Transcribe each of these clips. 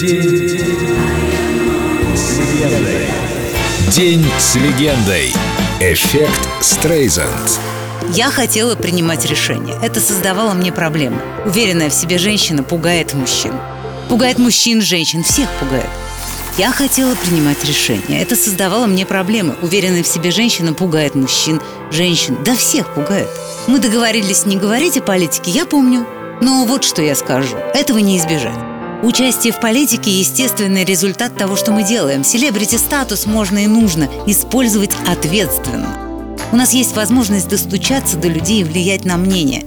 День с легендой. День с легендой. Эффект Стрейзанд. Я хотела принимать решения. Это создавало мне проблемы. Уверенная в себе женщина пугает мужчин. Пугает мужчин, женщин, всех пугает. Я хотела принимать решения. Это создавало мне проблемы. Уверенная в себе женщина пугает мужчин, женщин, да всех пугает. Мы договорились не говорить о политике, я помню. Но вот что я скажу. Этого не избежать. Участие в политике – естественный результат того, что мы делаем. Селебрити-статус можно и нужно использовать ответственно. У нас есть возможность достучаться до людей и влиять на мнение.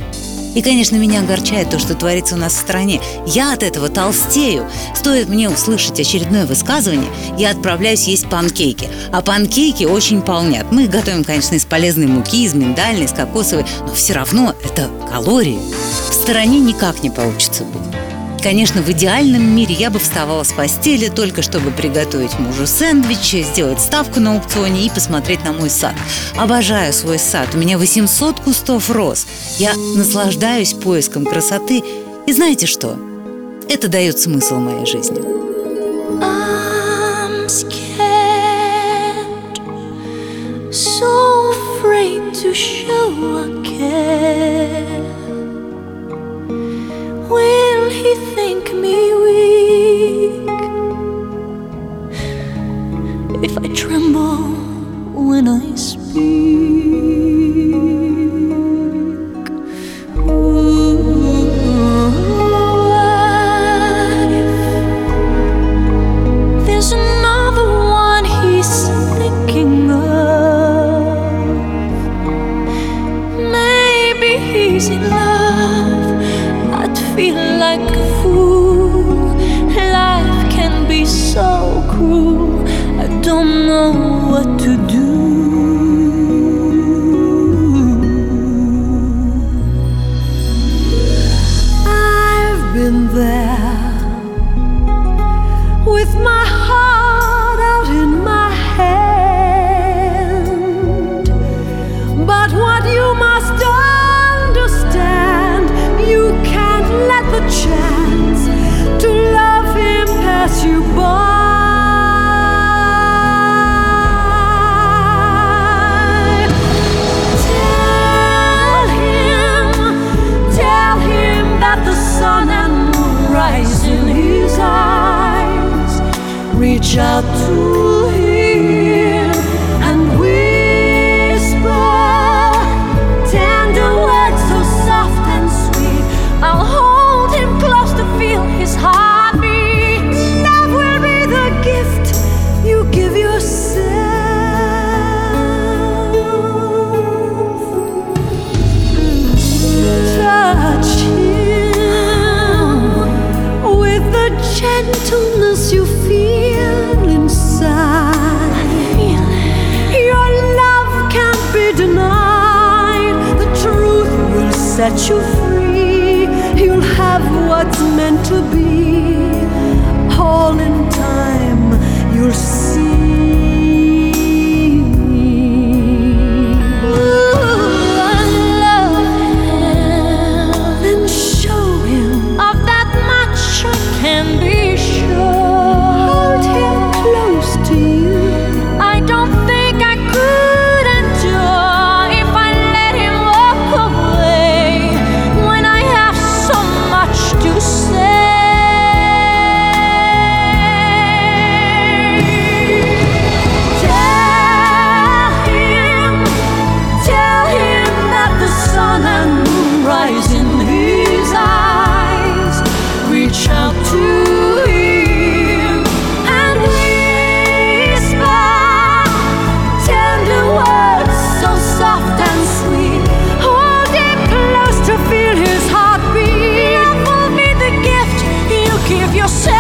И, конечно, меня огорчает то, что творится у нас в стране. Я от этого толстею. Стоит мне услышать очередное высказывание, я отправляюсь есть панкейки. А панкейки очень полнят. Мы их готовим, конечно, из полезной муки, из миндальной, из кокосовой, но все равно это калории. В стороне никак не получится быть. Конечно, в идеальном мире я бы вставала с постели только чтобы приготовить мужу сэндвичи, сделать ставку на аукционе и посмотреть на мой сад. Обожаю свой сад. У меня 800 кустов роз. Я наслаждаюсь поиском красоты. И знаете что? Это дает смысл моей жизни. I'm scared, so afraid to show care. to reach out to him set you free. You'll have what's meant to be. All in give yourself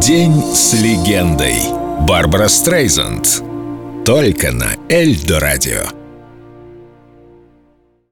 День с легендой. Барбара Стрейзанд. Только на Эльдо Радио.